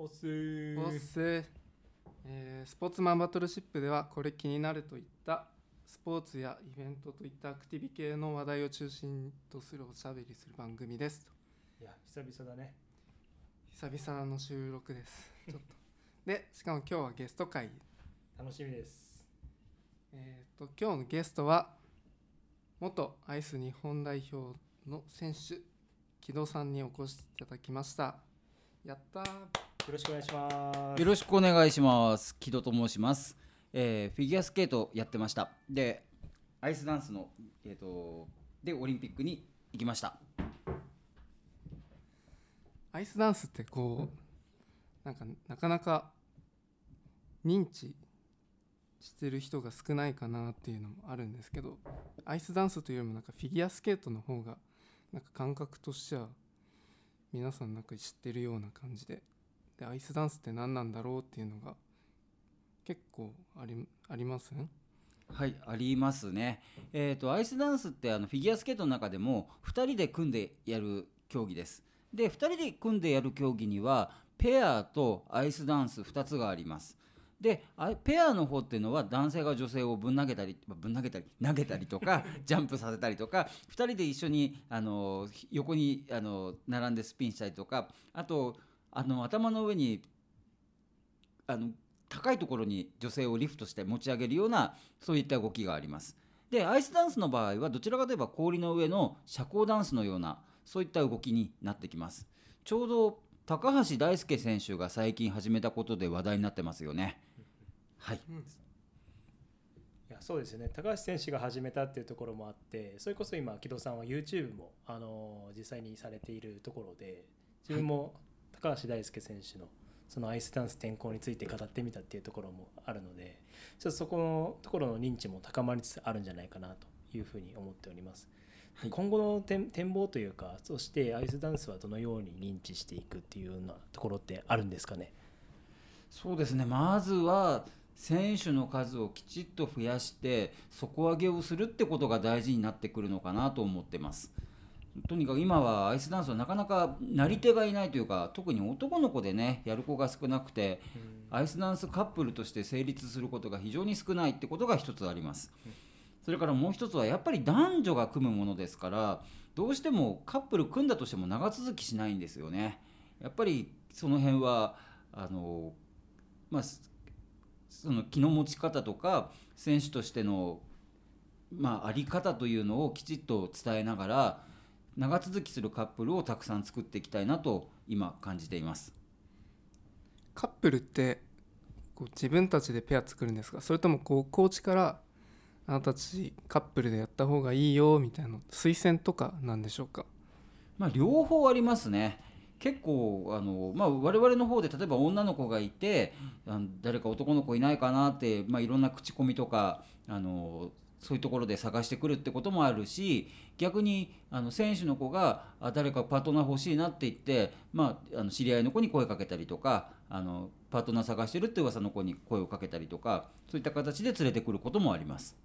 おっすー。おっすえースポーツマンバトルシップではこれ気になるといったスポーツやイベントといったアクティビ系の話題を中心とするおしゃべりする番組です。いや久々だね。久々の収録です。ちょっと。でしかも今日はゲスト会。楽しみです。えー、と今日のゲストは元アイス日本代表の選手木戸さんにお越しいただきました。やったーよろしくお願いしますよろしくお願いします。木戸と申します。えーフィギュアスケートやってました。で、アイスダンスのえっ、とでオリンピックに行きました。アイスダンスってこうなんかなかなか認知してる人が少ないかなっていうのもあるんですけどアイスダンスというよりもなんかフィギュアスケートの方がなんか感覚としては皆さんなんか知ってるような感じででアイスダンスって何なんだろうっていうのが結構ありありますはい、ありますね。えっ、とアイスダンスってあのフィギュアスケートの中でも2人で組んでやる競技です。で、2人で組んでやる競技にはペアとアイスダンス2つがあります。であペアの方っていうのは男性が女性をぶん投げたりまあぶん投げたり投げたりとか ジャンプさせたりとか2人で一緒にあの横にあの並んでスピンしたりとかあとあの頭の上にあの高いところに女性をリフトして持ち上げるようなそういった動きがあります。でアイスダンスの場合はどちらかといえば氷の上の社交ダンスのようなそういった動きになってきます。ちょうど高橋大輔選手が最近始めたことで話題になってますよね。はい、いやそうですね高橋選手が始めたっていうところもあってそれこそ今木戸さんは YouTube もあの実際にされているところで自分も高橋大輔選手のそのアイスダンス転向について語ってみたっていうところもあるのでちょっとそこのところの認知も高まりつつあるんじゃないかなというふうに思っております。はい今後の展展望というかそしてアイスダンスはどのように認知していくっていうようなところってあるんですかね？そうですねまずは選手の数をきちっと増やして底上げをするってことが大事になってくるのかなと思ってます。とにかく今はアイスダンスはなかなかなり手がいないというか特に男の子でねやる子が少なくてアイスダンスカップルとして成立することが非常に少ないってことが一つあります。それからもう一つはやっぱり男女が組むものですからどうしてもカップル組んだとしても長続きしないんですよね。やっぱりその辺はあのまあすその気の持ち方とか選手としてのまああり方というのをきちっと伝えながら長続きするカップルをたくさん作っていきたいなと今感じています。カップルってこう自分たちでペア作るんですかそれともこうコーチからあなたたちカップルでやった方がいいよみたいな推薦とかなんでしょうか？まあ、両方ありますね。結構あの、まあ、我々の方で例えば女の子がいてあの誰か男の子いないかなって、まあ、いろんな口コミとかあのそういうところで探してくるってこともあるし逆にあの選手の子があ誰かパートナー欲しいなって言って、まあ、あの知り合いの子に声かけたりとかあのパートナー探してるって噂の子に声をかけたりとかそういった形で連れてくることもあります。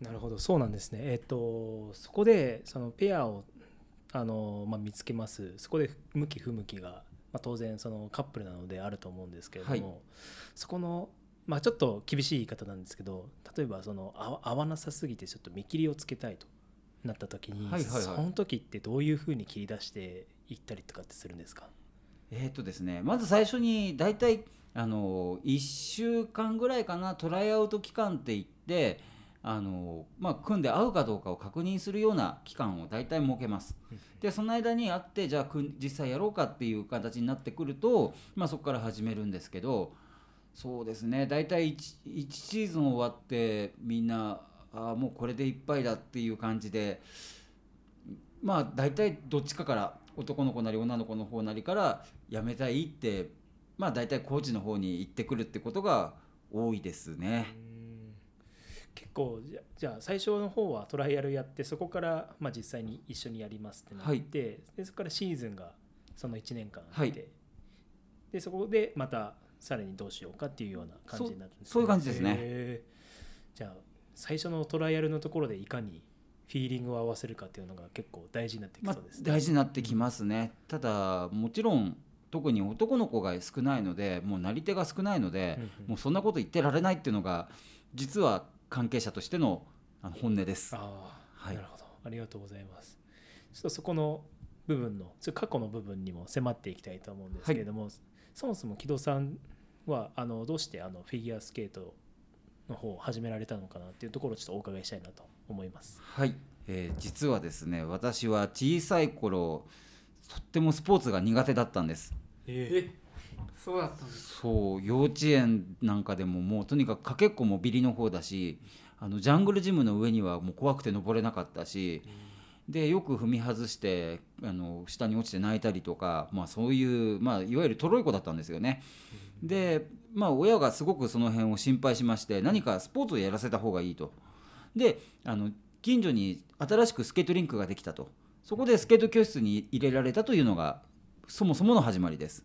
なるほど。そうなんですね。えっ、とそこでそのペアをあの、まあ、見つけます。そこで向き不向きが、まあ、当然そのカップルなのであると思うんですけれども、はい。そこのまあちょっと厳しい言い方なんですけど例えばその合わ合わなさすぎてちょっと見切りをつけたいとなった時に、はいはいはい。その時ってどういうふうに切り出していったりとかってするんですか？えーとですね、まず最初に大体あの1週間ぐらいかなトライアウト期間って言ってあの、まあ、組んで会うかどうかを確認するような期間を大体設けます。でその間に会ってじゃあ実際やろうかっていう形になってくると、まあ、そこから始めるんですけどそうですね。大体 1, 1シーズン終わってみんなあーもうこれでいっぱいだっていう感じでまあ大体どっちかから男の子なり女の子の方なりから辞めたいってまあ大体コーチの方に行ってくるってことが多いですね。うん。結構じゃじゃあ最初の方はトライアルやってそこからまあ実際に一緒にやりますってなって、でそこからシーズンがその1年間あって、はい。でそこでまたさらにどうしようかっていうような感じになるんです、そうそういう感じですね。じゃあ最初のトライアルのところでいかにフィーリングを合わせるかっていうのが結構大事になってきまあそうです、ね。大事になってきますね、ただもちろん特に男の子が少ないのでもうなり手が少ないので、うんうん。もうそんなこと言ってられないっていうのが実は関係者としての本音です。ああ、はい。なるほど。ありがとうございます。ちょっとそこの部分の過去の部分にも迫っていきたいと思うんですけれども、そもそも木戸さんはあのどうしてあのフィギュアスケートの方を始められたのかなっていうところをちょっとお伺いしたいなと思います。はい、えー実はですね私は小さい頃とってもスポーツが苦手だったんです。えそうだったんですそう幼稚園なんかでももうとにかくかけっこもビリの方だしあのジャングルジムの上にはもう怖くて登れなかったしでよく踏み外してあの下に落ちて泣いたりとか、まあ、そういう、まあ、いわゆるトロい子だったんですよね。で、まあ、親がすごくその辺を心配しまして何かスポーツをやらせた方がいいと。であの近所に新しくスケートリンクができたとそこでスケート教室に入れられたというのがそもそもの始まりです。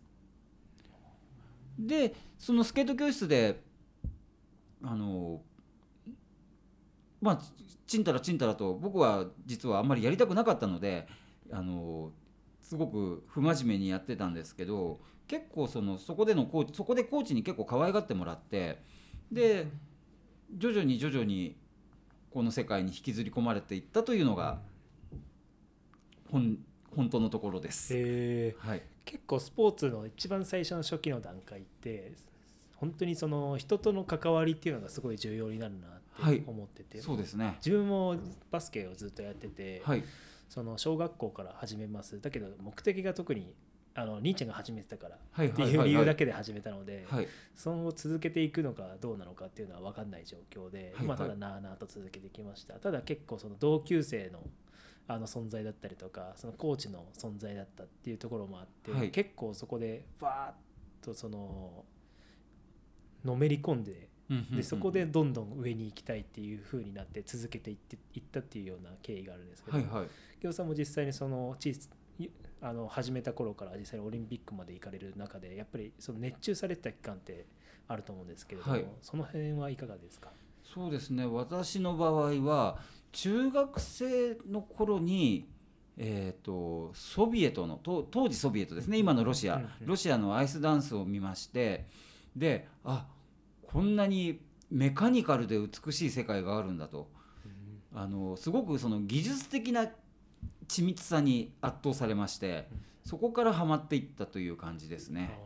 でそのスケート教室であのまあちんたらちんたらと僕は実はあんまりやりたくなかったのであのすごく不真面目にやってたんですけど結構そのそこでのコーチそこでコーチに結構可愛がってもらってで徐々に徐々にこの世界に引きずり込まれていったというのが本本当のところです。えはい、結構スポーツの一番最初の初期の段階って本当にその人との関わりっていうのがすごい重要になるな思ってて、そうですね。自分もバスケをずっとやってて、はい、その小学校から始めます。だけど目的が特にあの兄ちゃんが始めてたからはいってはいはい。いうはい理由だけで始めたので、はい、その後続けていくのかどうなのかっていうのは分かんない状況で、はいまあ、たはいだなあなあと続けてきました。ただ結構その同級生のあの存在だったりとかそのコーチの存在だったっていうところもあって、はい。結構そこでバーッとそののめり込んででそこでどんどん上に行きたいっていう風になって続けていっていったっていうような経緯があるんですけど、はいはい。さんも実際にその小さあの始めた頃から実際にオリンピックまで行かれる中でやっぱりその熱中されてた期間ってあると思うんですけれども、はい。その辺はいかがですか？そうですね。私の場合は中学生の頃にえー、とソビエトのと当時ソビエトですね。今のロシア、ロシアのアイスダンスを見ましてであこんなにメカニカルで美しい世界があるんだと。あのすごくその技術的な緻密さに圧倒されましてそこからハマっていったという感じですね。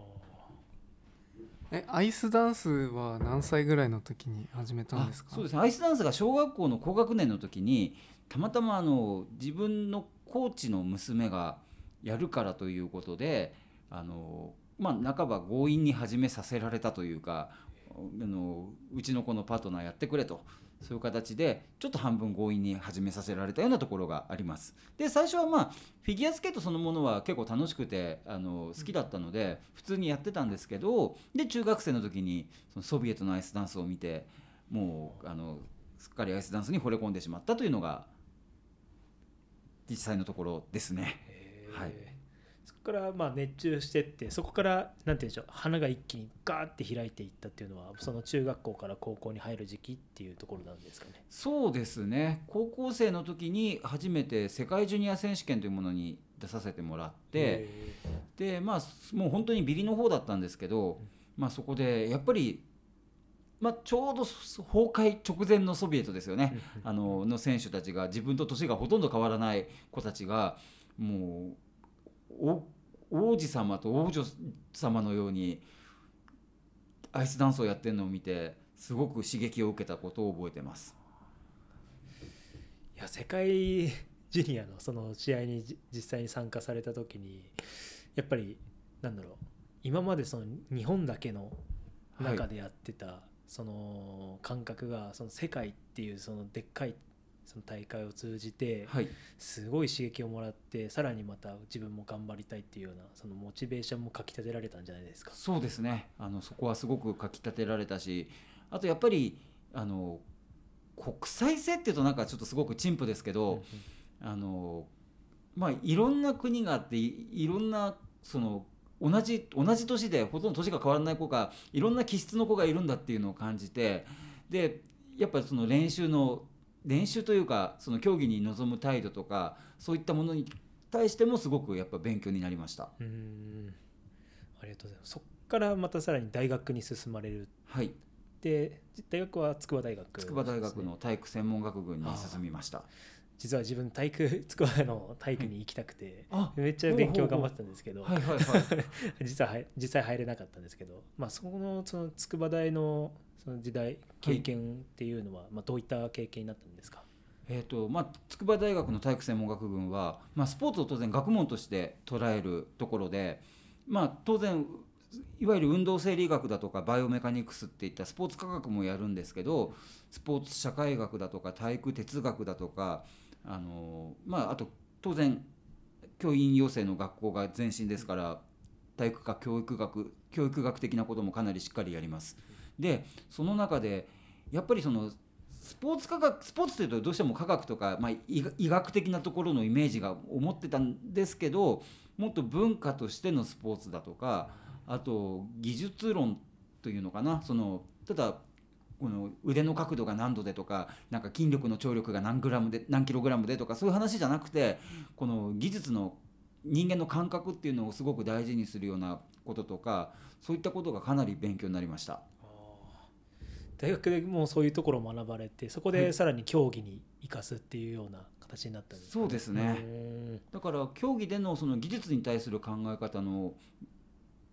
えアイスダンスは何歳ぐらいの時に始めたんですか？あそうです。ねアイスダンスが小学校の高学年の時にたまたまあの自分のコーチの娘がやるからということであの、まあ、半ば強引に始めさせられたというかあのうちの子のパートナーやってくれとそういう形でちょっと半分強引に始めさせられたようなところがあります。で最初はまあフィギュアスケートそのものは結構楽しくてあの好きだったので普通にやってたんですけどで中学生の時にそのソビエトのアイスダンスを見てもうあのすっかりアイスダンスに惚れ込んでしまったというのが実際のところですね。はいからまあ熱中してってそこからなんて言うんでしょう花が一気にガーって開いていったっていうのはその中学校から高校に入る時期っていうところなんですかね。そうですね高校生の時に初めて世界ジュニア選手権というものに出させてもらってへでまあもう本当にビリの方だったんですけど、まあ、そこでやっぱり、まあ、ちょうど崩壊直前のソビエトですよね。ーあのの選手たちが自分と年がほとんど変わらない子たちがもうお王子様と王女様のようにアイスダンスをやってるのを見てすごく刺激を受けたことを覚えてます。いや世界ジュニアのその試合に実際に参加された時にやっぱりなんだろう今までその日本だけの中でやってた、その感覚がその世界っていうそのでっかいその大会を通じてはい、すごい刺激をもらってさらにまた自分も頑張りたいっていうようなそのモチベーションもかきたてられたんじゃないですか。そうですね。あのそこはすごくかきたてられたしあとやっぱりあの国際性っていうとなんかちょっとすごく陳腐ですけど、あのまあいろんな国があっていいろんなその同じ同じ年でほとんど年が変わらない子がいろんな気質の子がいるんだっていうのを感じてでやっぱりその練習の練習というかその競技に臨む態度とかそういったものに対してもすごくやっぱ勉強になりました。うーん。ありがとうございます。そっからまたさらに大学に進まれる。はい、で大学は筑波大学筑波大学の体育専門学群に進みました。実は自分体育筑波の体育に行きたくて、あめっちゃ勉強頑張ってたんですけど、はいはいはい。実ははい実際入れなかったんですけど、まあ、そこのその筑波大のその時代経験っていうのは、まあ、どういった経験になったんですか？えーとまあ、筑波大学の体育専門学群は、まあ、スポーツを当然学問として捉えるところで、まあ、当然いわゆる運動生理学だとかバイオメカニクスっていったスポーツ科学もやるんですけどスポーツ社会学だとか体育哲学だとかあの、まあ、あと当然教員養成の学校が前身ですから体育科教育学教育学的なこともかなりしっかりやります。でその中でやっぱりそのスポーツ科学スポーツというとどうしても科学とか、まあ、医学的なところのイメージが思ってたんですけどもっと文化としてのスポーツだとかあと技術論というのかなそのただこの腕の角度が何度でとかなんか筋力の張力が何グラムで何キログラムでとかそういう話じゃなくてこの技術の人間の感覚っていうのをすごく大事にするようなこととかそういったことがかなり勉強になりました。大学でもうそういうところを学ばれてそこはい。でさらに競技に生かすっていうような形になったんですか？そうですね。だから競技でのその技術に対する考え方の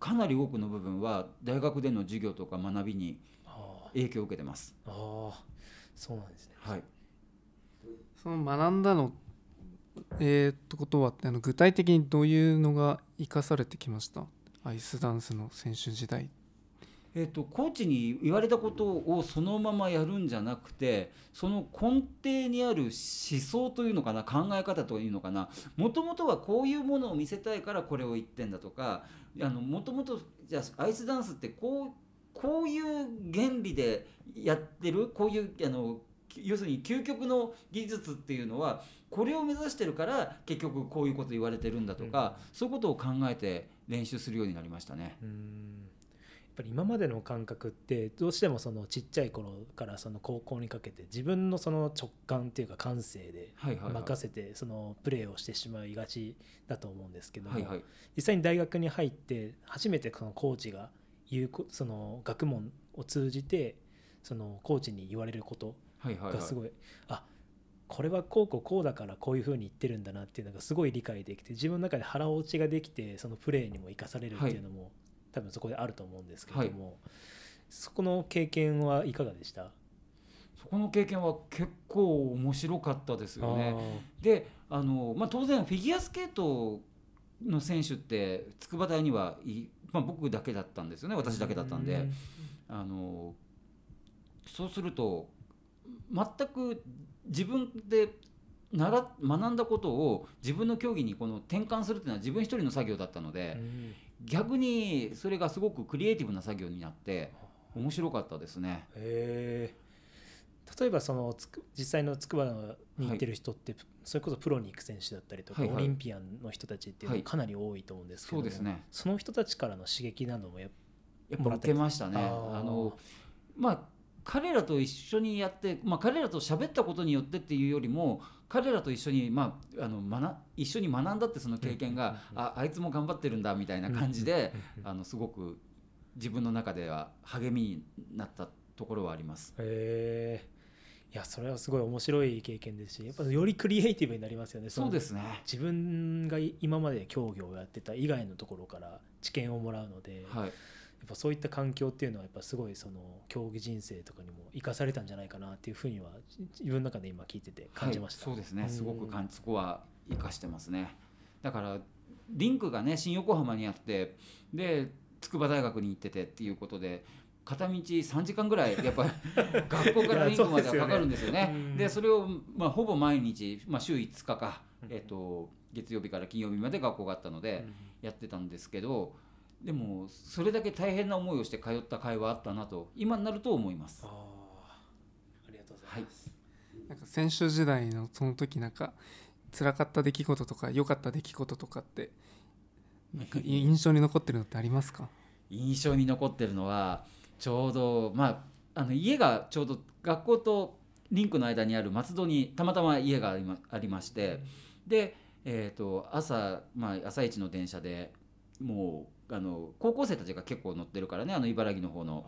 かなり多くの部分は大学での授業とか学びにあ影響を受けてます。ーあー。そうなんですね。はい、その学んだのえー、ってことはあの具体的にどういうのが生かされてきました？アイスダンスの選手時代えー、とコーチに言われたことをそのままやるんじゃなくてその根底にある思想というのかな考え方というのかな。もともとはこういうものを見せたいからこれを言ってんだとかもともとじゃあアイスダンスってこうこういう原理でやってるこういうあの要するに究極の技術っていうのはこれを目指してるから結局こういうこと言われてるんだとか、そういうことを考えて練習するようになりましたね。うーんぱり今までの感覚ってどうしてもそのちっちゃい頃からその高校にかけて自分のその直感っていうか感性ではいはいはい。任せてそのプレーをしてしまいがちだと思うんですけども、はいはい。実際に大学に入って初めてそのコーチが言うこその学問を通じてそのコーチに言われることはいはいはい。がすごい、あこれはこうこうこうだからこういうふうに言ってるんだなっていうのがすごい理解できて自分の中で腹落ちができてそのプレーにも生かされるっていうのも、多分そこであると思うんですけれども、そこの経験はいかがでした？そこの経験は結構面白かったですよね。であの、まあ、当然フィギュアスケートの選手って筑波大にはい、まあ、僕だけだったんですよね。私だけだったんで、あのそうすると全く自分で習学んだことを自分の競技にこの転換するっていうのは自分一人の作業だったので、うん逆にそれがすごくクリエイティブな作業になって面白かったですね。へー。例えばそのつく実際の筑波に行ってる人って、それこそプロに行く選手だったりとか、はいはい。オリンピアンの人たちっていうのははい。かなり多いと思うんですけども、そうですね。その人たちからの刺激などもやっやっぱ受けましたね。あのまあ彼らと一緒にやって、まあ、彼らと喋ったことによってっていうよりも彼らと一緒に、まあ、あの学一緒に学んだってその経験が、ああいつも頑張ってるんだみたいな感じで、あのすごく自分の中では励みになったところはあります。へえいやそれはすごい面白い経験ですしやっぱよりクリエイティブになりますよねのそうですね。自分が今まで競技をやってた以外のところから知見をもらうので、はい。やっぱそういった環境っていうのはやっぱすごいその競技人生とかにも生かされたんじゃないかなっていうふうには自分の中で今聞いてて感じました、はい、そうですね。うんすごくかんそこは生かしてますね。だからリンクがね新横浜にあってで筑波大学に行っててっていうことで片道3時間ぐらいやっぱり 学校からリンクまではかかるんですよね。うん。でそれを、まあ、ほぼ毎日、まあ、週5日か、うん。えっと月曜日から金曜日まで学校があったのでやってたんですけどでもそれだけ大変な思いをして通った会はあったなと今になると思います。あ。あありがとうございます、なんか選手時代のその時なんか辛かった出来事とか良かった出来事とかってなんか 印象に残ってるのってありますか？印象に残ってるのはちょうどまああの家がちょうど学校とリンクの間にある松戸にたまたま家がありまありましてで、えー、と朝、まあ、朝一の電車でもうあの高校生たちが結構乗ってるからねあの茨城の方の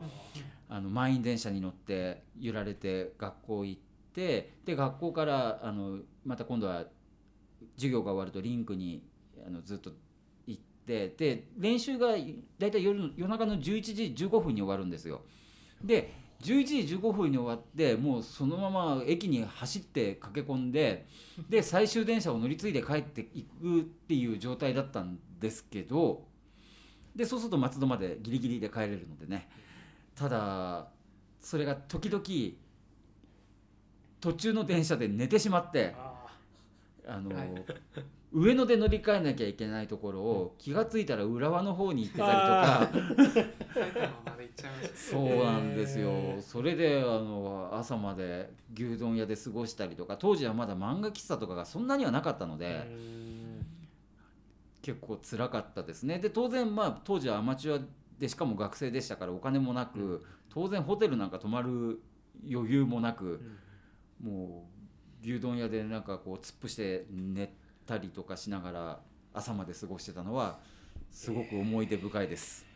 あの満員電車に乗って揺られて学校行ってで学校からあのまた今度は授業が終わるとリンクにあのずっと行ってで練習が大体夜の夜中の11時15分に終わるんですよ。で11時15分に終わってもうそのまま駅に走って駆け込んでで最終電車を乗り継いで帰っていくっていう状態だったんですけどでそうすると松戸までギリギリで帰れるのでね。ただそれが時々途中の電車で寝てしまってああの、はい。上野で乗り換えなきゃいけないところを気が付いたら浦和の方に行ってたりとか。そうなんですよ、それであの朝まで牛丼屋で過ごしたりとか当時はまだ漫画喫茶とかがそんなにはなかったのーで、うん結構辛かったですね。で当然まあ当時はアマチュアでしかも学生でしたからお金もなく、当然ホテルなんか泊まる余裕もなく、もう牛丼屋でなんかこう突っ伏して寝たりとかしながら朝まで過ごしてたのはすごく思い出深いです。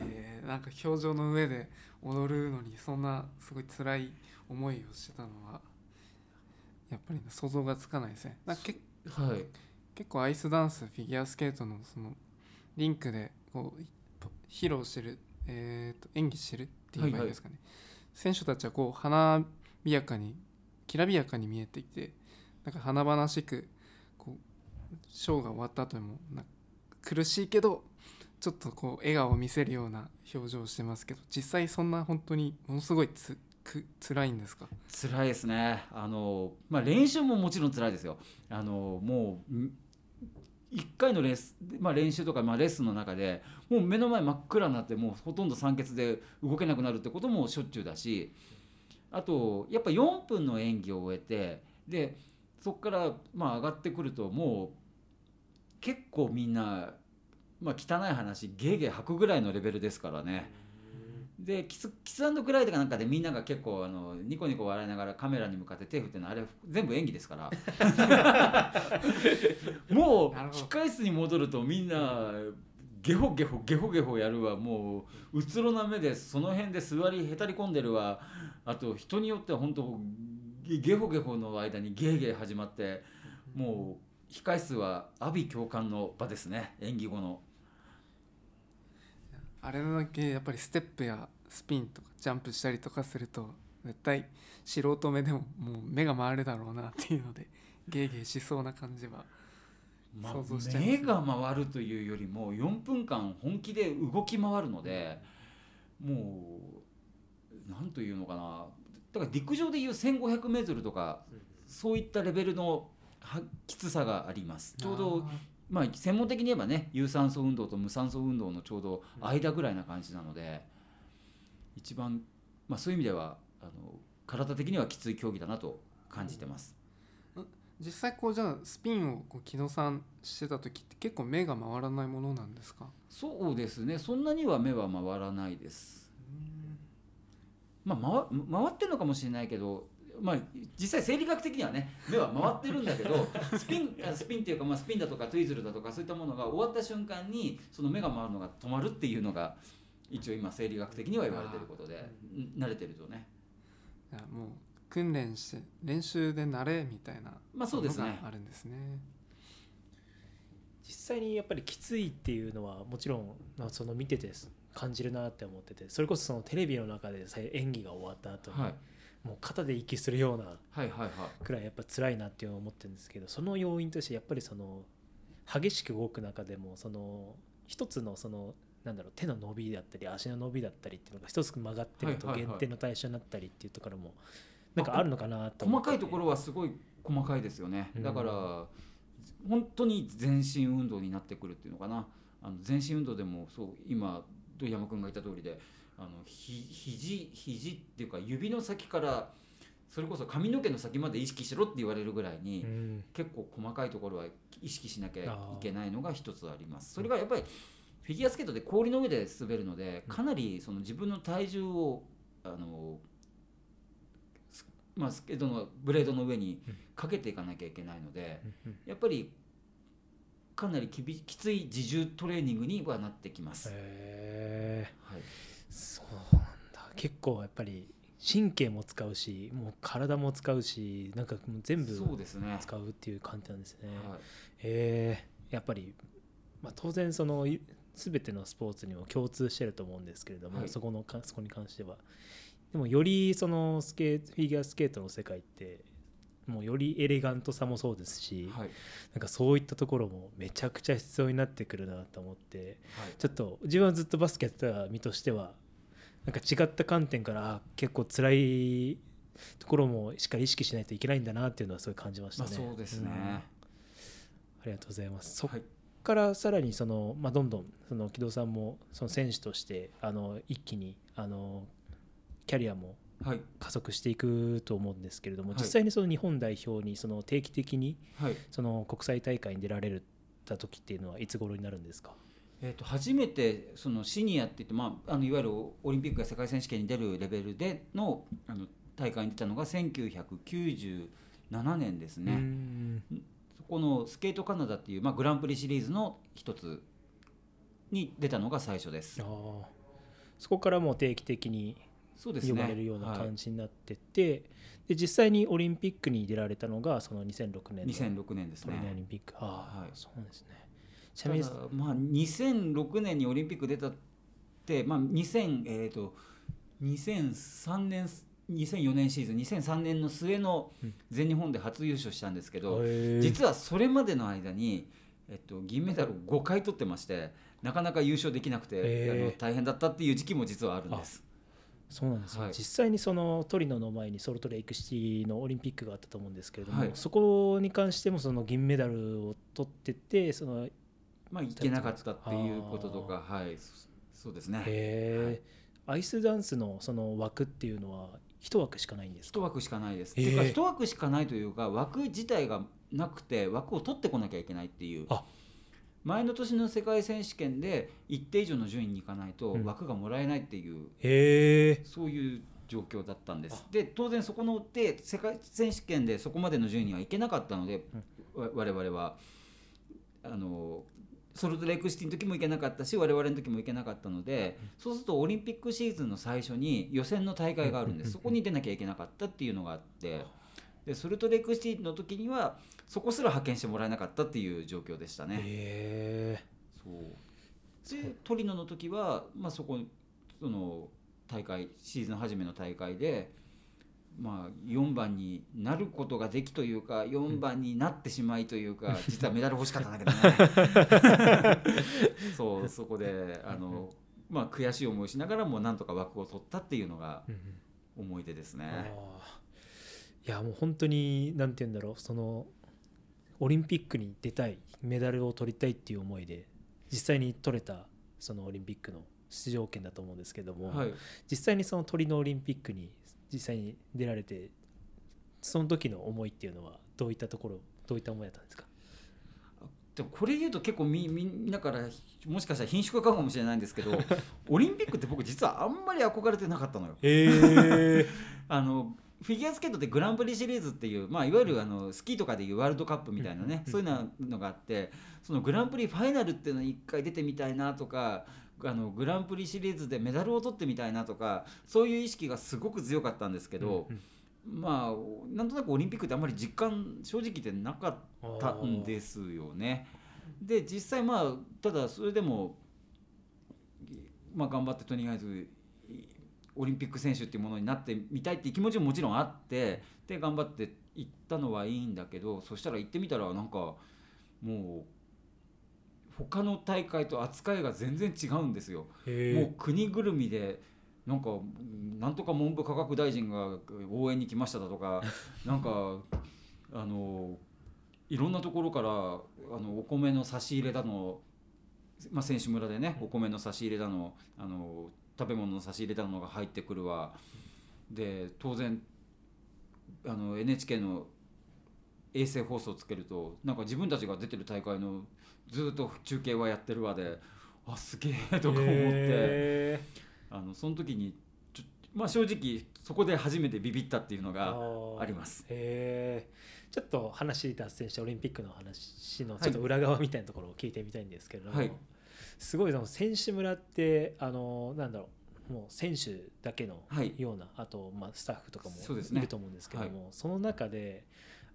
えー。なんか表情の上で踊るのにそんなすごい辛い思いをしてたのはやっぱり想像がつかないですね。なんかけはい結構アイスダンスフィギュアスケートのそのリンクでこうい披露してる、えーと演技してるって言えばいいですかね、選手たちはこう華やかにきらびやかに見えていてなんか華々しくこうショーが終わった後にもな苦しいけどちょっとこう笑顔を見せるような表情をしてますけど実際そんな本当にものすごいつく辛いんですか？辛いですね。あの、まあ、練習ももちろん辛いですよ。あのもうん1回のレース、まあ、練習とか、まあ、レッスンの中でもう目の前真っ暗になってもうほとんど酸欠で動けなくなるってこともしょっちゅうだしあとやっぱ4分の演技を終えてでそこからまあ上がってくるともう結構みんな、まあ、汚い話ゲーゲー吐くぐらいのレベルですからね。でキスキスクライとかなんかでみんなが結構あのニコニコ笑いながらカメラに向かって手振ってるのあれ全部演技ですから。もう控室に戻るとみんなゲホゲホゲホゲホやるわ。もううつろな目でその辺で座りへたり込んでるわ。あと人によっては本当ゲゲホゲホの間にゲーゲー始まってもう控室は阿鼻教官の場ですね。演技後の。あれだけやっぱりステップやスピンとかジャンプしたりとかすると絶対素人目でももう目が回るだろうなっていうのでゲーゲーしそうな感じはまあ想像しちゃいます。ね目が回るというよりも4分間本気で動き回るのでもう何というのかな。だから陸上でいう 1500m とかそういったレベルのはきつさがあります。ちょうどまあ専門的に言えばね有酸素運動と無酸素運動のちょうど間ぐらいな感じなので一番、まあ、そういう意味ではあの体的にはきつい競技だなと感じてます。実際こうじゃあスピンをこう木戸さんしてた時って結構目が回らないものなんですか？そうですね。そんなには目は回らないです。まあ回回ってるのかもしれないけどまあ実際生理学的にはね目は回ってるんだけど スピンあスピンっていうか、まあ、スピンだとかトゥイズルだとかそういったものが終わった瞬間にその目が回るのが止まるっていうのが一応今生理学的には言われてることでん。慣れてるとね。いやもう訓練して練習で慣れみたいなまあそうですね。のがあるんですね。実際にやっぱりきついっていうのはもちろんまあその見てて感じるなって思っててそれこそそのテレビの中でさ演技が終わった後に、はい。もう肩で息するようなはいはいはいくらいやっぱ辛いなっていうのを思ってるんですけどその要因としてやっぱりその激しく動く中でもその一つのそのなんだろう手の伸びだったり足の伸びだったりっていうのが一つ曲がってるとはいはいはい。減点の対象になったりっていうところもなんかあるのかなと細かいところはすごい細かいですよね。うん。だから本当に全身運動になってくるっていうのかな。あの全身運動でもそう今土井山君が言った通りであのひ肘肘っていうか指の先からそれこそ髪の毛の先まで意識しろって言われるぐらいに、うん。結構細かいところは意識しなきゃいけないのが一つあります。それがやっぱりフィギュアスケートで氷の上で滑るのでかなりその自分の体重をあのすまあ、スケートのブレードの上にかけていかなきゃいけないので、やっぱりかなりきびきつい自重トレーニングにはなってきます。へえはい。そうなんだ。結構やっぱり神経も使うしもう体も使うしなんかもう全部そうですね。使うっていう感じなんですね。はい。へえやっぱり、まあ、当然そのい全てのスポーツにも共通してると思うんですけれども、はいそこのかそこに関してはでもよりそのスケートフィギュアスケートの世界ってもうよりエレガントさもそうですし、はいなんかそういったところもめちゃくちゃ必要になってくるなと思ってはいちょっと自分はずっとバスケやってた身としてはなんか違った観点からあ結構辛いところもしっかり意識しないといけないんだなっていうのはすごい感じましたまあね。そうですね。んありがとうございます。そっはいからさらにその、まあ、どんどんその木戸さんもその選手としてあの一気にあのキャリアもはい。加速していくと思うんですけれども、はい。実際にその日本代表にその定期的にはい。その国際大会に出られた時っていうのはいつ頃になるんですか？えー、と初めてそのシニアって言って、まあ、あのいわゆるオリンピックや世界選手権に出るレベルでのあの大会に出たのが1997年ですね、このスケートカナダっていう、まあ、グランプリシリーズの一つに出たのが最初です。あ。ー。そこからもう定期的にそうですね。呼ばれるようなはい感じになってて、で実際にオリンピックに出られたのがその2006年の2006年ですトリノオリね。ンピック、ああ、はい。そうですね。ちなみにまあ、2006年にオリンピック出たって、まあ、2000えー、と2003年2004年シーズン2003年の末のうん。全日本で初優勝したんですけど、実はそれまでの間に、えっと、銀メダルを5回取ってましてなかなか優勝できなくて、あの大変だったっていう時期も実はあるんです。そうなんですね、はい。実際にそのトリノの前にソルトレイクシティのオリンピックがあったと思うんですけれども、はい。そこに関してもその銀メダルを取っててそのへまあ、いけなかったっていうこととか、はい、そそうですね。え、アイスダンスのその枠っていうのは一枠しかないんですか？一枠しかないです。へーていうか一枠しかないというか枠自体がなくて枠を取ってこなきゃいけないっていう。あ。前の年の世界選手権で一定以上の順位に行かないとうん。枠がもらえないっていう、へえ。そういう状況だったんです。で当然そこので世界選手権でそこまでの順位には行けなかったので、わ我々はあのソルトレイクシティの時も行けなかったし我々の時も行けなかったので、そうするとオリンピックシーズンの最初に予選の大会があるんです、そこに出なきゃいけなかったっていうのがあってでソルトレイクシティの時にはそこすら派遣してもらえなかったっていう状況でしたね。そう。でトリノの時は、まあ、そこその大会シーズン初めの大会で、まあ、4番になることができというか4番になってしまいというか、実はメダル欲しかったんだけどね。そうそこであの、まあ、悔しい思いしながらもなんとか枠を取ったっていうのが思い出ですね。いやもう本当になんて言うんだろう。そのオリンピックに出たいメダルを取りたいっていう思いで実際に取れたそのオリンピックの出場権だと思うんですけども、はい。実際にそのトリノオリンピックに実際に出られてその時の思いっていうのはどういったところどういった思いだったんですか？でもこれ言うと結構みみんなからもしかしたら貧縮かもしれないんですけど オリンピックって僕実はあんまり憧れてなかったのよ。え あのフィギュアスケートってグランプリシリーズっていう、まあ、いわゆるあのスキーとかでいうワールドカップみたいなね、うんそういうなのがあってそのグランプリファイナルっていうのに一回出てみたいなとかあのグランプリシリーズでメダルを取ってみたいなとかそういう意識がすごく強かったんですけど、まあなんとなくオリンピックってあんまり実感正直言ってなかったんですよね。で実際まあただそれでも、まあ、頑張ってとりあえずオリンピック選手っていうものになってみたいっていう気持ちももちろんあってで頑張って行ったのはいいんだけどそしたら行ってみたらなんかもう他の大会と扱いが全然違うんですよ。へもう国ぐるみでなんかなんとか文部科学大臣が応援に来ましただとか なんかあのいろんなところからあのお米の差し入れだの、まあ、選手村でねお米の差し入れだのあの食べ物の差し入れだのが入ってくるわで当然あの NHK の衛星放送をつけるとなんか自分たちが出てる大会のずっと中継はやってるわであすげえとか思って。へあのその時にちょまあ、正直そこで初めてビビったっていうのがー。あります。ちょっと話脱線してオリンピックの話のちょっと裏側みたいなところを聞いてみたいんですけれども、はい。すごいその選手村ってあのなんだろうもう選手だけのはい。ような、あと、まあ、スタッフとかもいると思うんですけどもそ,、の中で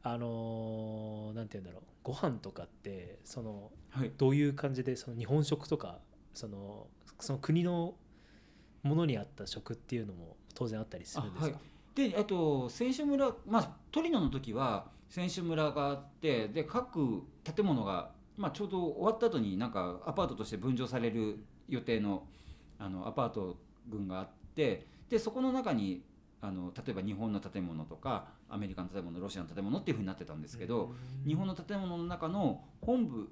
あのなんて言うんだろう。ご飯とかってそのはい、どういう感じでその日本食とかそのその国のものに合った食っていうのも当然あったりするんですか、であと選手村、まあ、トリノの時は選手村があってで各建物が、まあ、ちょうど終わった後になんかアパートとして分譲される予定のあのアパート群があってでそこの中にあの例えば日本の建物とかアメリカの建物ロシアの建物っていうふうになってたんですけど、日本の建物の中の本部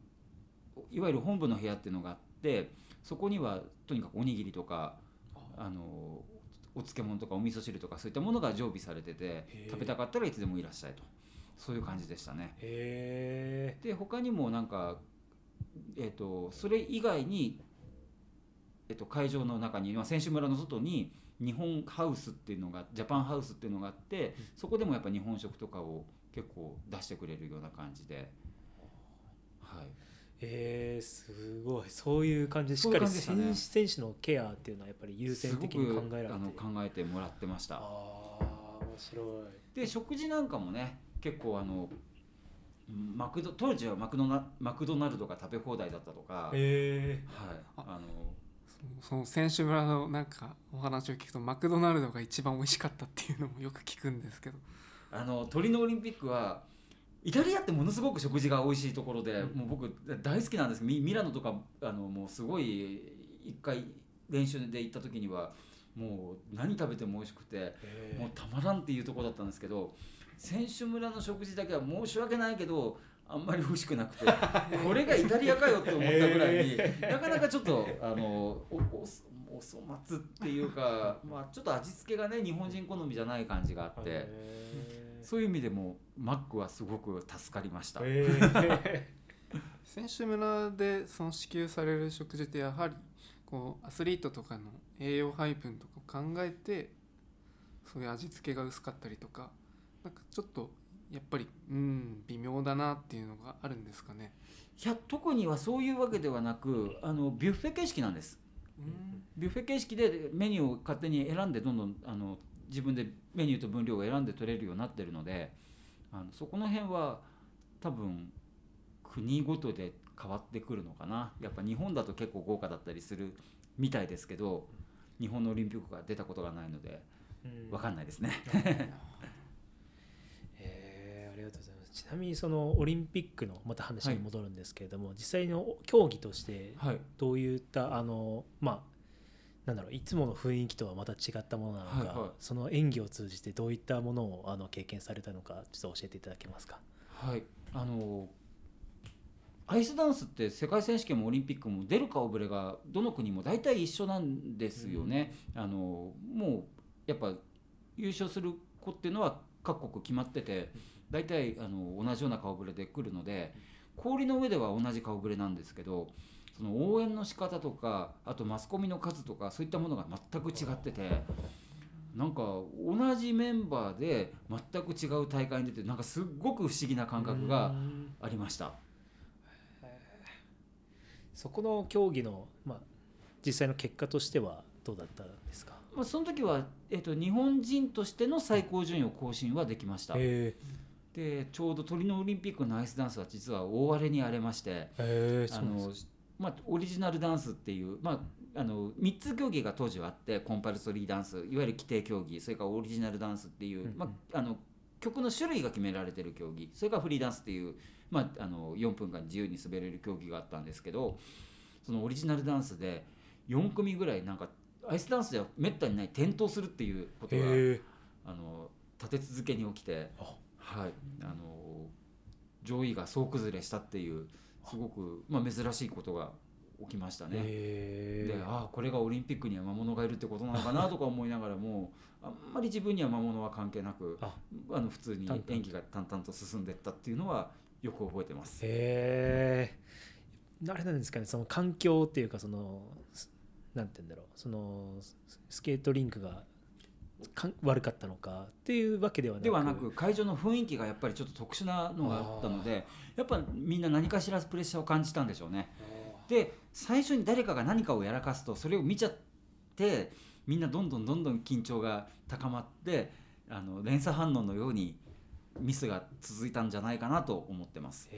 いわゆる本部の部屋っていうのがあってそこにはとにかくおにぎりとかあ。のお漬物とかお味噌汁とかそういったものが常備されてて食べたかったらいつでもいらっしゃいと。そういう感じでしたね。へで他にもなんか、えー、とそれ以外に、えっと会場の中に、まあ、選手村の外に日本ハウスっていうのがジャパンハウスっていうのがあってそこでもやっぱ日本食とかを結構出してくれるような感じで。はい。えー、すごい。そういう感じでしっかり感じでしたね。選手選手のケアっていうのはやっぱり優先的に考えられて。あの考えてもらってました。あー面白い。で食事なんかもね結構あのマクド当時はマクドナマクドナルドが食べ放題だったとか、はい、へあのその選手村のなんかお話を聞くとマクドナルドが一番美味しかったっていうのもよく聞くんですけど。あのトリノオリンピックはイタリアってものすごく食事が美味しいところで、もう僕大好きなんですミミラノとかあのもうすごい一回練習で行った時にはもう何食べても美味しくてえ。もうたまらんっていうところだったんですけど選手村の食事だけは申し訳ないけどあんまり美味しくなくて これがイタリアかよって思ったぐらいに、なかなかちょっとあのおおお粗末っていうか、まあ、ちょっと味付けがね日本人好みじゃない感じがあって、へそういう意味でもマックはすごく助かりました。選手村でその支給される食事ってやはりこうアスリートとかの栄養配分とかを考えてそういう味付けが薄かったりとかなんかちょっとやっぱりうん微妙だなっていうのがあるんですかね。いや特にはそういうわけではなくあのビュッフェ形式なんです。うんビュッフェ形式でメニューを勝手に選んでどんどんあの自分でメニューと分量を選んで取れるようになってるのであのそこの辺は多分国ごとで変わってくるのかなやっぱ日本だと結構豪華だったりするみたいですけど日本のオリンピックが出たことがないのでうん分かんないですね。えーありがとうございますちなみにそのオリンピックのまた話に戻るんですけれども、実際の競技としてはい、どういったあのまあなんだろういつもの雰囲気とはまた違ったものなのか、はいはい。その演技を通じてどういったものをあの経験されたのかちょっと教えていただけますか？はい、あのアイスダンスって世界選手権もオリンピックも出る顔ぶれがどの国も大体一緒なんですよね。あのもうやっぱ優勝する子っていうのは各国決まってて大体あの同じような顔ぶれで来るので氷の上では同じ顔ぶれなんですけどその応援の仕方とかあとマスコミの数とかそういったものが全く違っててなんか同じメンバーで全く違う大会に出てなんかすっごく不思議な感覚がうんありました。そこの競技の、まあ、実際の結果としてはどうだったんですか？まあ、その時は、えっと、日本人としての最高順位を更新はできました。へでちょうどトリノオリンピックのアイスダンスは実は大荒れに荒れましてえあの、まあ、オリジナルダンスっていう、まあ、あの3つ競技が当時はあってコンパルソリーダンスいわゆる規定競技それからオリジナルダンスっていう、うんうん。まあ、あの曲の種類が決められてる競技それからフリーダンスっていう、まあ、あの4分間自由に滑れる競技があったんですけどそのオリジナルダンスで4組ぐらいなんかアイスダンスではめったにない転倒するっていうことがへあの立て続けに起きてあ、はい、あの上位が総崩れしたっていうすごく、まあ、珍しいことが起きましたね。えでああこれがオリンピックには魔物がいるってことなのかなとか思いながらもあんまり自分には魔物は関係なくああの普通に演技が淡々と進んでいったっていうのはよく覚えてます。へえあれなんですかねその環境っていうかそのすなんて言うんだろうそのススケートリンクがかん悪かったのかっていうわけではなく。ではなく会場の雰囲気がやっぱりちょっと特殊なのがあったのでやっぱみんな何かしらプレッシャーを感じたんでしょうね。で最初に誰かが何かをやらかすとそれを見ちゃってみんなどんどんどんどん緊張が高まってあの連鎖反応のようにミスが続いたんじゃないかなと思ってます。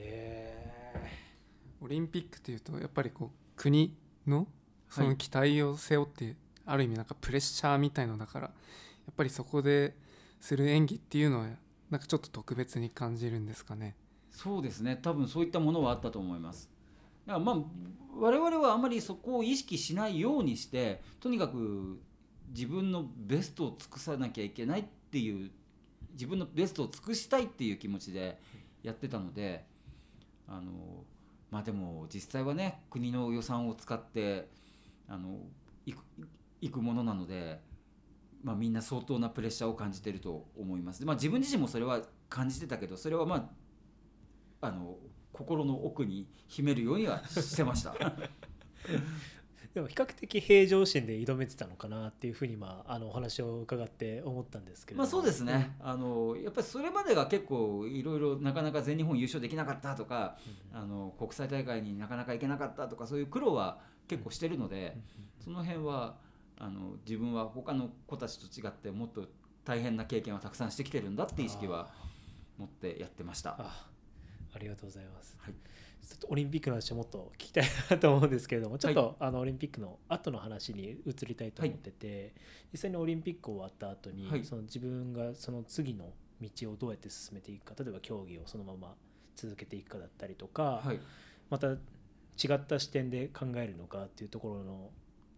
オリンピックっていうとやっぱりこう国のその期待を背負って、ある意味なんかプレッシャーみたいのだからやっぱりそこでする演技っていうのはなんかちょっと特別に感じるんですかね？そうですね多分そういったものはあったと思いますだからまあ我々はあまりそこを意識しないようにしてとにかく自分のベストを尽くさなきゃいけないっていう自分のベストを尽くしたいっていう気持ちでやってたのであのまあでも実際はね国の予算を使ってあのいくくものなので、まあ、みんな相当なプレッシャーを感じてると思います。でまあ、自分自身もそれは感じてたけどそれはまああの心の奥に秘めるようにはしてました。でも比較的平常心で挑めてたのかなっていうふうにまああのお話を伺って思ったんですけれども。まあそうですね、あのやっぱりそれまでが結構いろいろなかなか全日本優勝できなかったとか、あの国際大会になかなか行けなかったとかそういう苦労は結構してるので、その辺はあの自分は他の子たちと違ってもっと大変な経験をたくさんしてきてるんだって意識は持ってやってました。あありがとうございます、はい。ちょっとオリンピックの話をもっと聞きたいなと思うんですけれどもちょっと、あのオリンピックの後の話に移りたいと思ってて、実際にオリンピック終わった後に、はい。その自分がその次の道をどうやって進めていくか例えば競技をそのまま続けていくかだったりとか、はい、また違った視点で考えるのかっていうところの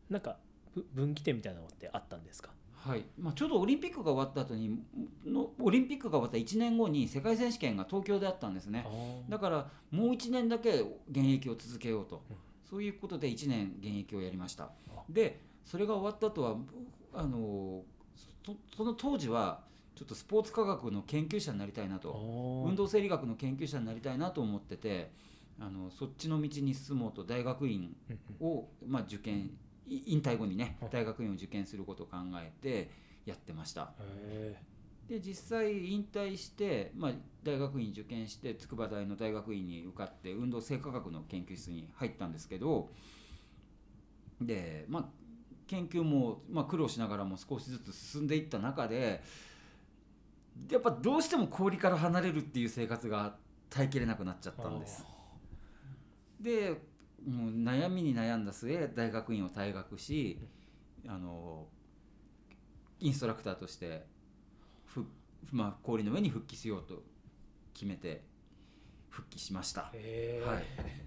なんかぶ分岐点みたいなのってあったんですか？はい。まあ、ちょうどオリンピックが終わった後にのオリンピックが終わった1年後に世界選手権が東京であったんですね。だからもう1年だけ現役を続けようと、うん。そういうことで1年現役をやりました。でそれが終わった後はあのそその当時はちょっとスポーツ科学の研究者になりたいなと。運動生理学の研究者になりたいなと思っててあのそっちの道に進もうと大学院を、まあ、受験い引退後にねうん大学院を受験することを考えてやってました。へで実際引退して、まあ、大学院受験して筑波大の大学院に受かって運動生化学の研究室に入ったんですけどでまあ研究も、まあ、苦労しながらも少しずつ進んでいった中でやっぱどうしても氷から離れるっていう生活が耐えきれなくなっちゃったんです。でもう悩みに悩んだ末大学院を退学しあのインストラクターとしてふ、まあ、氷の上に復帰しようと決めて復帰しました。え。はい。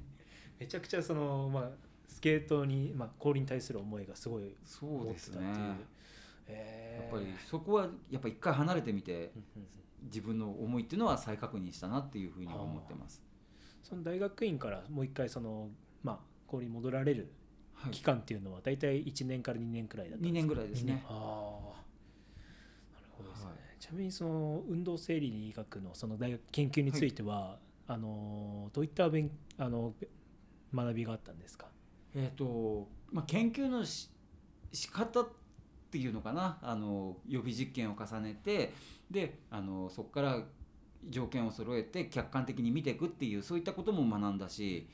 めちゃくちゃその、まあ、スケートに、まあ、氷に対する思いがすごいそうですね。持ってたっていう。やえ。っぱりそこはやっぱ一回離れてみて自分の思いっていうのは再確認したなっていうふうに思ってます。その大学院からもう一回その、まあ、氷に戻られるはい。期間っていうのは大体1年から2年くらいだったんですか？2年ぐらいですね。ああなるほどですね、はい。ちなみにその運動生理学のその大学研究については、あのどういった勉あの学びがあったんですか？えーとまあ、研究のし仕方っていうのかな？あの予備実験を重ねてであのそこから条件を揃えて客観的に見ていくっていうそういったことも学んだし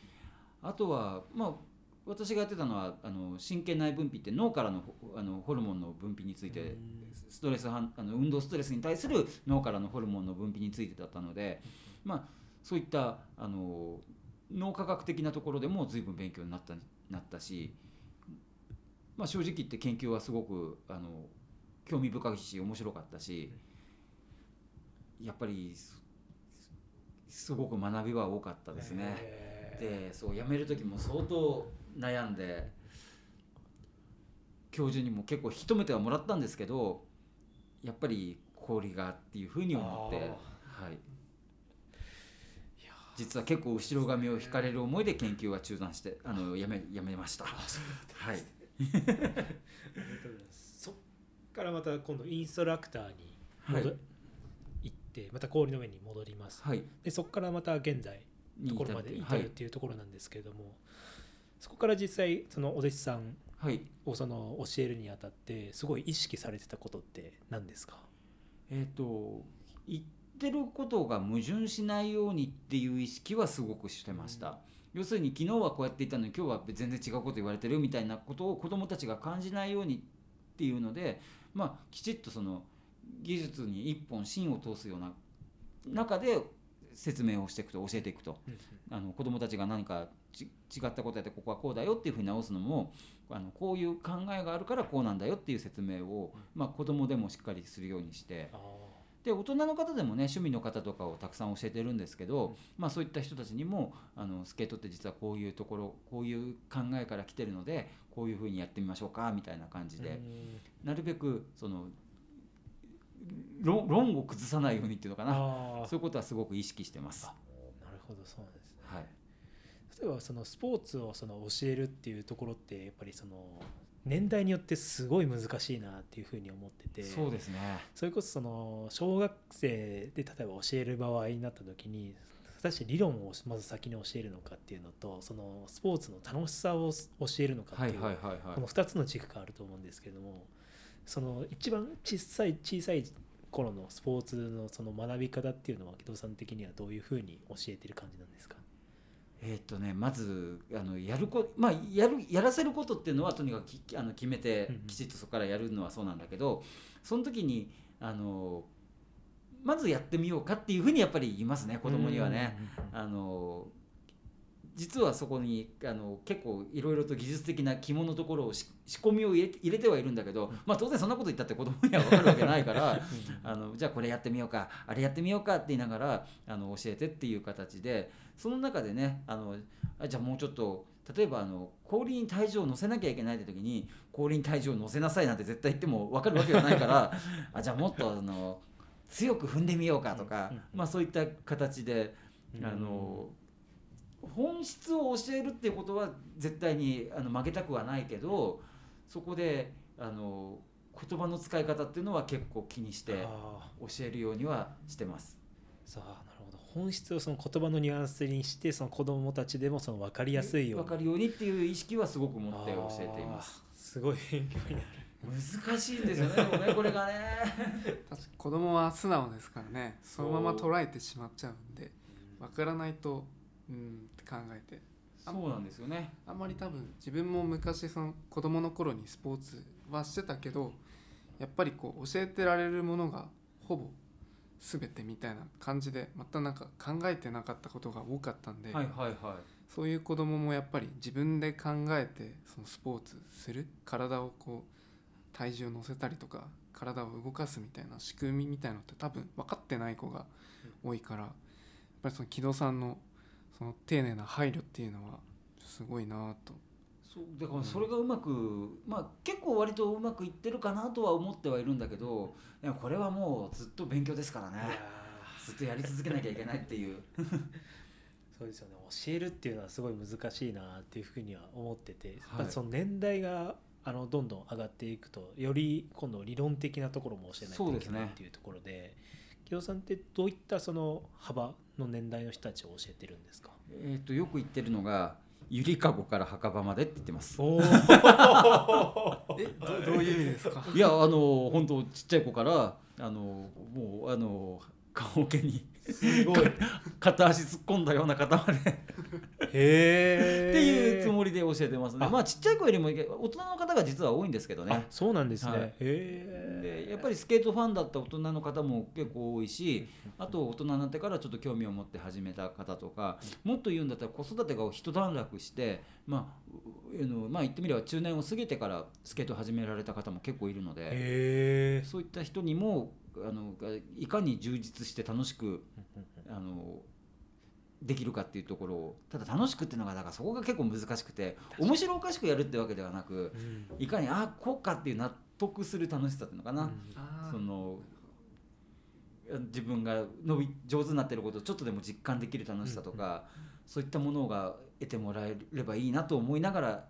あとは、まあ、私がやってたのはあの神経内分泌って脳からのほあのホルモンの分泌についてうんストレス反あの運動ストレスに対する脳からのホルモンの分泌についてだったので、まあ、そういったあの脳科学的なところでも随分勉強になったなったし、まあ、正直言って研究はすごくあの興味深いし面白かったしやっぱりすすごく学びは多かったですね。へでそう辞める時も相当悩んで教授にも結構引き止めてはもらったんですけどやっぱり氷がっていうふうに思って、あはい、実は結構後ろ髪を引かれる思いで研究は中断してあのやめやめました。はい、そっからまた今度インストラクターに戻、はい。行ってまた氷の上に戻ります、はい、でそこからまた現在にところまで至はい。るっていうところなんですけれども、そこから実際そのお弟子さんはい。をその教えるにあたってすごい意識されてたことって何ですか？えっ、と言ってることが矛盾しないようにっていう意識はすごくしてました、要するに昨日はこうやって言ったのに今日は全然違うこと言われてるみたいなことを子どもたちが感じないようにっていうのでまあきちっとその技術に一本芯を通すような中で説明をしていくと教えていくと。あの子どもたちが何かち違ったことやってここはこうだよっていうふうに直すのもあのこういう考えがあるからこうなんだよっていう説明を、まあ、子どもでもしっかりするようにして。あで大人の方でもね趣味の方とかをたくさん教えてるんですけど、まあ、そういった人たちにもあのスケートって実はこういうところこういう考えから来てるのでこういうふうにやってみましょうかみたいな感じで、なるべくその論論を崩さないようにっていうのかな。あそういうことはすごく意識してます。なるほどそうなんですね。はい。例えばそのスポーツをその教えるっていうところってやっぱりその年代によってすごい難しいなっていうふうに思ってて。そうですね。それこそその小学生で例えば教える場合になった時に果たして理論をまず先に教えるのかっていうのとそのスポーツの楽しさを教えるのかっていう、はいはいはいこのはい2つの軸があると思うんですけどもその一番小さい小さい頃のスポーツのその学び方っていうのは木戸さん的にはどういうふうに教えてる感じなんですか？えーっとねまずあのやるこまあやるやらせることっていうのはとにかくきあの決めてきちっとそこからやるのはそうなんだけどその時にあのまずやってみようかっていうふうにやっぱり言いますね子供にはね。あの実はそこにあの結構いろいろと技術的な肝のところをし仕込みを入れ入れてはいるんだけど、まあ、当然そんなこと言ったって子供には分かるわけないから あのじゃあこれやってみようかあれやってみようかって言いながらあの教えてっていう形でその中でねあのあじゃあもうちょっと例えばあの氷に体重を乗せなきゃいけないって時に氷に体重を乗せなさいなんて絶対言っても分かるわけがないから あじゃあもっとあの強く踏んでみようかとか、まあ、そういった形であの本質を教えるっていうことは絶対にあの負けたくはないけどそこであの言葉の使い方っていうのは結構気にしてあ教えるようにはしてます。ーさあなるほど。本質をその言葉のニュアンスにしてその子供たちでもその分かりやすいように。分かるようにっていう意識はすごく持って教えています。すごい勉強になる。難しいんですよねね これがね。確かに子供は素直ですからね。そのまま捉えてしまっちゃうんで分からないとうんって考えてそうなんですよね。あんまり多分自分も昔その子供の頃にスポーツはしてたけどやっぱりこう教えてられるものがほぼ全てみたいな感じでまたなんか考えてなかったことが多かったんで、はいはいはい。そういう子供もやっぱり自分で考えてそのスポーツする体をこう体重を乗せたりとか体を動かすみたいな仕組みみたいのって多分分かってない子が多いからやっぱりその木戸さんのその丁寧な配慮っていうのはすごいなと。そうだからそれがうまく、まあ結構割とうまくいってるかなとは思ってはいるんだけどでもこれはもうずっと勉強ですからね。いやずっとやり続けなきゃいけないっていう。ー そうですよね。教えるっていうのはすごい難しいなっていうふうには思ってて、やっぱその年代があのどんどん上がっていくとより今度理論的なところも教えないといけないっていうところで木戸さんってどういったその幅の年代の人たちを教えてるんですか？えー、とよく言ってるのがゆりかごから墓場までって言ってます。えどどういう意味ですか？いやあの本当ちっちゃい子からあのもうあの棺桶にすごい。へ片足突っ込んだような方までえっていうつもりで教えてますね。あ。まあちっちゃい子よりも大人の方が実は多いんですけどあねそうなんですね、はい。へえでやっぱりスケートファンだった大人の方も結構多いしあと大人になってからちょっと興味を持って始めた方とかもっと言うんだったら子育てが一段落してまあうあのまあ言ってみれば中年を過ぎてからスケートを始められた方も結構いるのでそういった人にもあのいかに充実して楽しくあのできるかっていうところをただ楽しくっていうのがだからそこが結構難しくて面白おかしくやるってわけではなくいかにあこうかっていう納得する楽しさっていうのかな、あその自分が伸び上手になってることをちょっとでも実感できる楽しさとか、そういったものが得てもらえればいいなと思いながら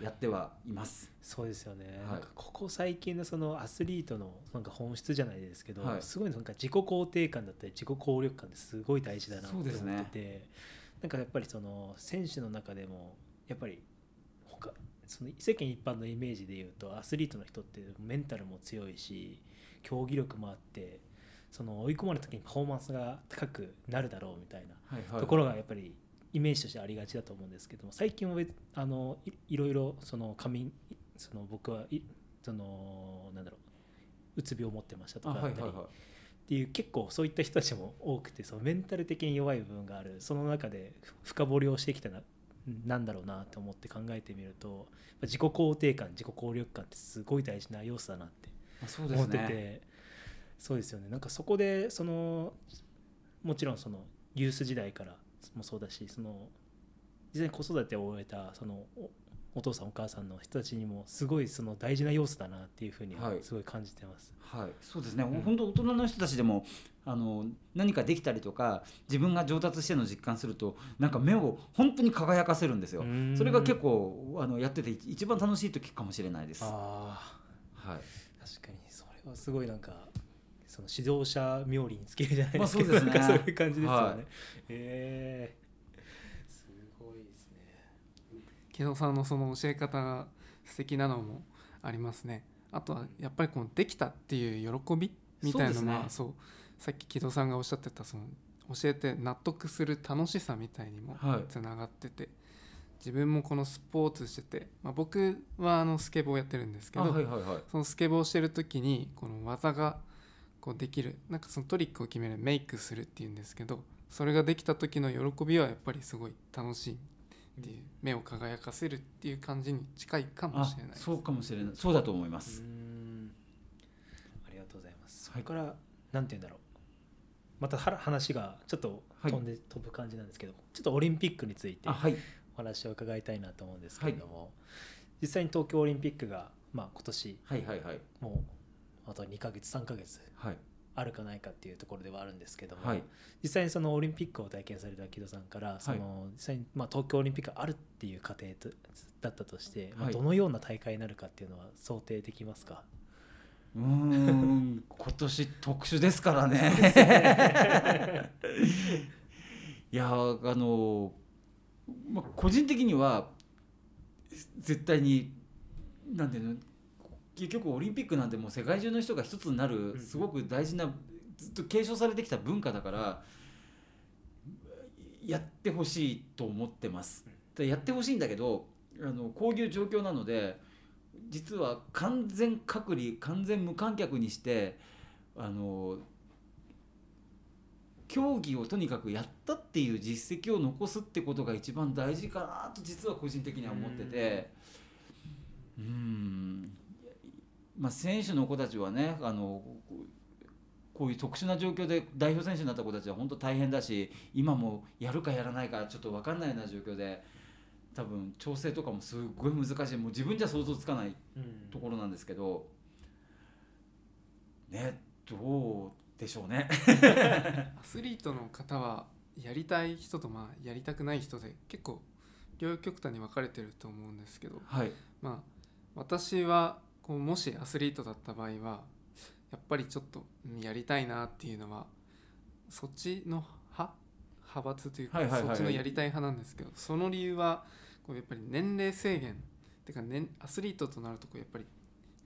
やってはいます。そうですよね、はい。なんかここ最近のそのアスリートのなんか本質じゃないですけど、はい。すごいなんか自己肯定感だったり自己効力感ってすごい大事だなと思ってそうですね。て、なんかやっぱりその選手の中でもやっぱり他その世間一般のイメージで言うとアスリートの人ってメンタルも強いし競技力もあってその追い込まれた時にパフォーマンスが高くなるだろうみたいなところがやっぱりイメージとしてありがちだと思うんですけども最近は別あのいいろいろその仮眠その僕はいそのなんだろううつ病を持ってましたとあかだったりっていう結構そういった人たちも多くてそのメンタル的に弱い部分がある。その中で深掘りをしてきたななんだろうなと思って考えてみると自己肯定感自己効力感ってすごい大事な要素だなって思っててすねそうですよね。なんかそこでそのもちろんそのユース時代からもそうだしその実際に子育てを終えたそのおお父さんお母さんの人たちにもすごいその大事な要素だなっていうふうにははい。すごい感じてます。はい、そうですね、ん本当大人の人たちでもあの何かできたりとか自分が上達しての実感するとなんか目を本当に輝かせるんですよ。うん。それが結構あのやってて一番楽しい時かもしれないです。はああい。確かにそれはすごいなんかその指導者冥利につけるじゃないですか、まあそうね。そういう感じですよね。はい。えー。すごいですね。木戸さんのその教え方が素敵なのもありますね。あとはやっぱりこのできたっていう喜びみたいなのはそうそう,、さっき木戸さんがおっしゃってたその教えて納得する楽しさみたいにもはい。つながってて、自分もこのスポーツしてて、まあ、僕はあのスケボーやってるんですけあど、はいはいはい。そのスケボーしてる時にこの技がこうできるなんかそのトリックを決めるメイクするっていうんですけどそれができた時の喜びはやっぱりすごい楽しいっていう目を輝かせるっていう感じに近いかもあしれないそうかもしれない。そうだと思いまうす、ん。ありがとうございます。そはい。れから、なんて言うんだろう。または話がちょっとはい。飛んで、飛ぶ感じなんですけど、ちょっとオリンピックについてあはい。お話を伺いたいなと思うんですけれども、実際に東京オリンピックが、まあ、今年はいはいはい。もうあと2ヶ月3ヶ月はい。あるかないかっていうところではあるんですけども、はい。実際にそのオリンピックを体験された木戸さんからその実際にまあ東京オリンピックがあるっていう過程とだったとして、まあ、はいどのような大会になるかっていうのは想定できますか、うーん 今年特殊ですからね。いやーあのまあ個人的には絶対になんていうの結局オリンピックなんてもう世界中の人が一つになるうんすごく大事なずっと継承されてきた文化だからやってほしいと思ってます。でやってほしいんだけどあのこういう状況なので実は完全隔離完全無観客にしてあの競技をとにかくやったっていう実績を残すってことが一番大事かなと実は個人的には思ってて。うんまあ選手の子たちはねあのこういう特殊な状況で代表選手になった子たちは本当大変だし今もやるかやらないかちょっと分かんないような状況で多分調整とかもすっごい難しい。もう自分じゃ想像つかないうん。ところなんですけどねどうでしょうね。アスリートの方はやりたい人とまあやりたくない人で結構両極端に分かれてると思うんですけどはい、まあ私はこうもしアスリートだった場合はやっぱりちょっとうんやりたいなっていうのはそっちの派？派閥というか、はいはいはい。はいそっちのやりたい派なんですけどその理由はこうやっぱり年齢制限てか、年アスリートとなるとこうやっぱり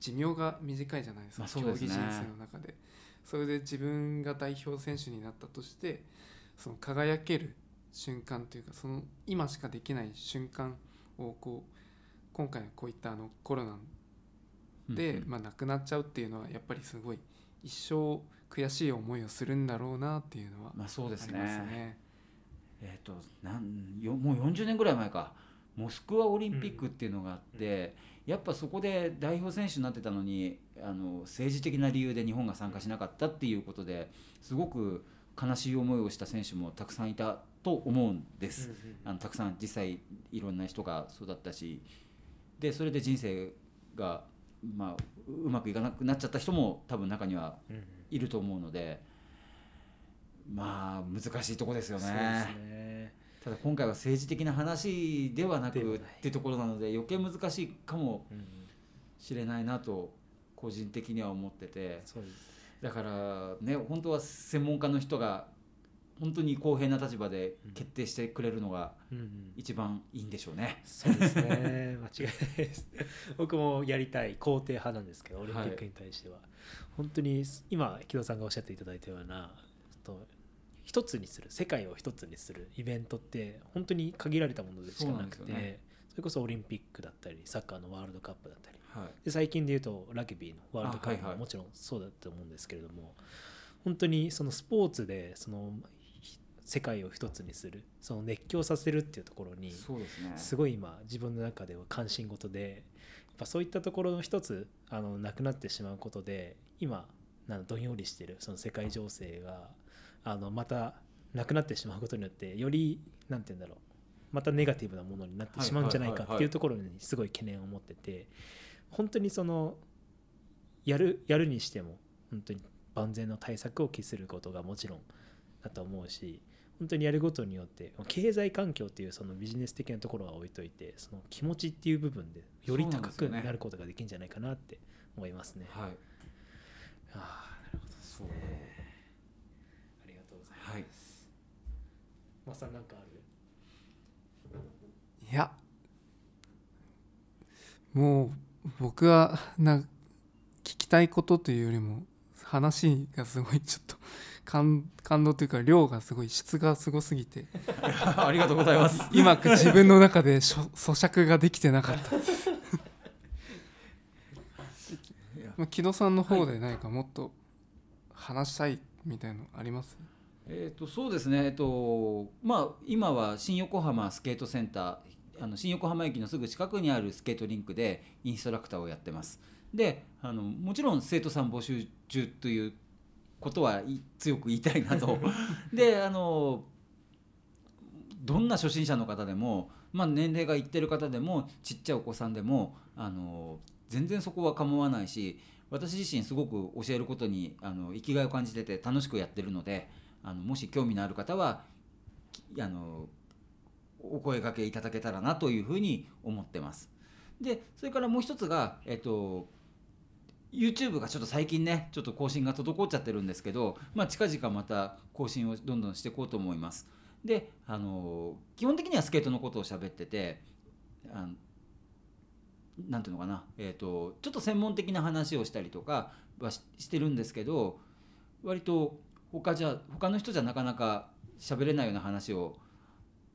寿命が短いじゃないですか、まあすね。競技人生の中で。それで自分が代表選手になったとしてその輝ける瞬間というかその今しかできない瞬間をこう今回のこういったあのコロナで、うんうん。まあ、亡くなっちゃうっていうのはやっぱりすごい一生悔しい思いをするんだろうなっていうのはまあそうですね。ありますね。えっ、となんよもう40年ぐらい前か。モスクワオリンピックっていうのがあって、やっぱそこで代表選手になってたのにあの政治的な理由で日本が参加しなかったっていうことですごく悲しい思いをした選手もたくさんいたと思うんです。あのたくさん実際いろんな人がそうだったし。でそれで人生が、まあ、ううまくいかなくなっちゃった人も多分中にはいると思うのでまあ難しいとこですよね。ね。ただ今回は政治的な話ではなくってい。うところなので余計難しいかもしれないなと個人的には思ってて。だからね本当は専門家の人が本当に公平な立場で決定してくれるのがうんうん。一番いいんでしょうね。そうですね。間違いないです。僕もやりたい肯定派なんですけどオリンピックに対しては、本当に今木戸さんがおっしゃっていただいたようなと一つにする世界を一つにするイベントって本当に限られたものでしかなくてよね。それこそオリンピックだったりサッカーのワールドカップだったり。はい。で最近で言うとラグビーのワールドカップももちろんそうだと思うんですけれども、本当にそのスポーツでそのひ世界を一つにするその熱狂させるっていうところにすごい今自分の中では関心事でやっぱそういったところの一つあのなくなってしまうことで今なんどんよりしてるその世界情勢があのまたなくなってしまうことによってよりなんて言うんだろうまたネガティブなものになってしまうんじゃないかっていうところにすごい懸念を持ってて本当にそのやるやるにしても本当に万全の対策を期することがもちろんだと思うし本当にやることによって経済環境っていうそのビジネス的なところは置いといてその気持ちっていう部分でより高くなることができるんじゃないかなって思いますね。はい。ああなるほどそう。ありがとうございます。はい。まさんなんかある？いやもう僕はな聞きたいことというよりも話がすごいちょっと感感動というか量がすごい質がすごすぎて。ありがとうございます。今自分の中でしょ咀嚼ができてなかった。まあ木戸さんの方で何かもっと話したいみたいのあります、えー、とそうですね、えっとまあ、今は新横浜スケートセンターあの新横浜駅のすぐ近くにあるスケートリンクでインストラクターをやってます。であのもちろん生徒さん募集中ということはい強く言いたいなと であのどんな初心者の方でも、まあ、年齢がいってる方でもちっちゃいお子さんでもあの全然そこは構わないし私自身すごく教えることにあの生きがいを感じてて楽しくやってるのであのもし興味のある方はきあのお声掛けいただけたらなというふうに思ってます。でそれからもう一つが、えっと YouTube がちょっと最近ねちょっと更新が滞っちゃってるんですけど、まあ、近々また更新をどんどんしていこうと思います。であの基本的にはスケートのことを喋っててあのなんていうのかな、えー、とちょっと専門的な話をしたりとかはししてるんですけど割と他じゃ他の人じゃなかなか喋れないような話を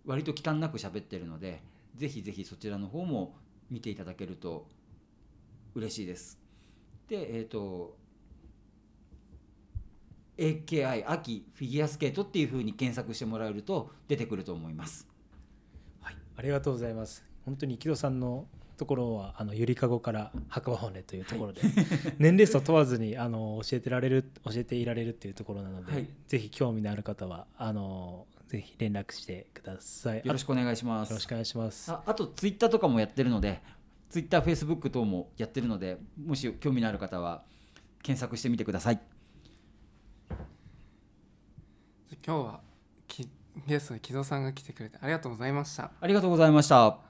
割と忌憚なく喋ってるのでぜひぜひそちらの方も見ていただけると嬉しいです。でえっ、と AKI 秋フィギュアスケートっていう風に検索してもらえると出てくると思います。はい、ありがとうございます。本当に木戸さんのところはあのゆりかごから白馬骨というところで、年齢層問わずにあの教えてられる教えていられるっていうところなので、はいぜひ興味のある方はあのぜひ連絡してください。くよろしくお願いします。よろしくお願いします。ああとツイッターとかもやってるのでツイッターフェイスブック等もやってるのでもし興味のある方は検索してみてください。今日はきゲストで木戸さんが来てくれてありがとうございました。ありがとうございました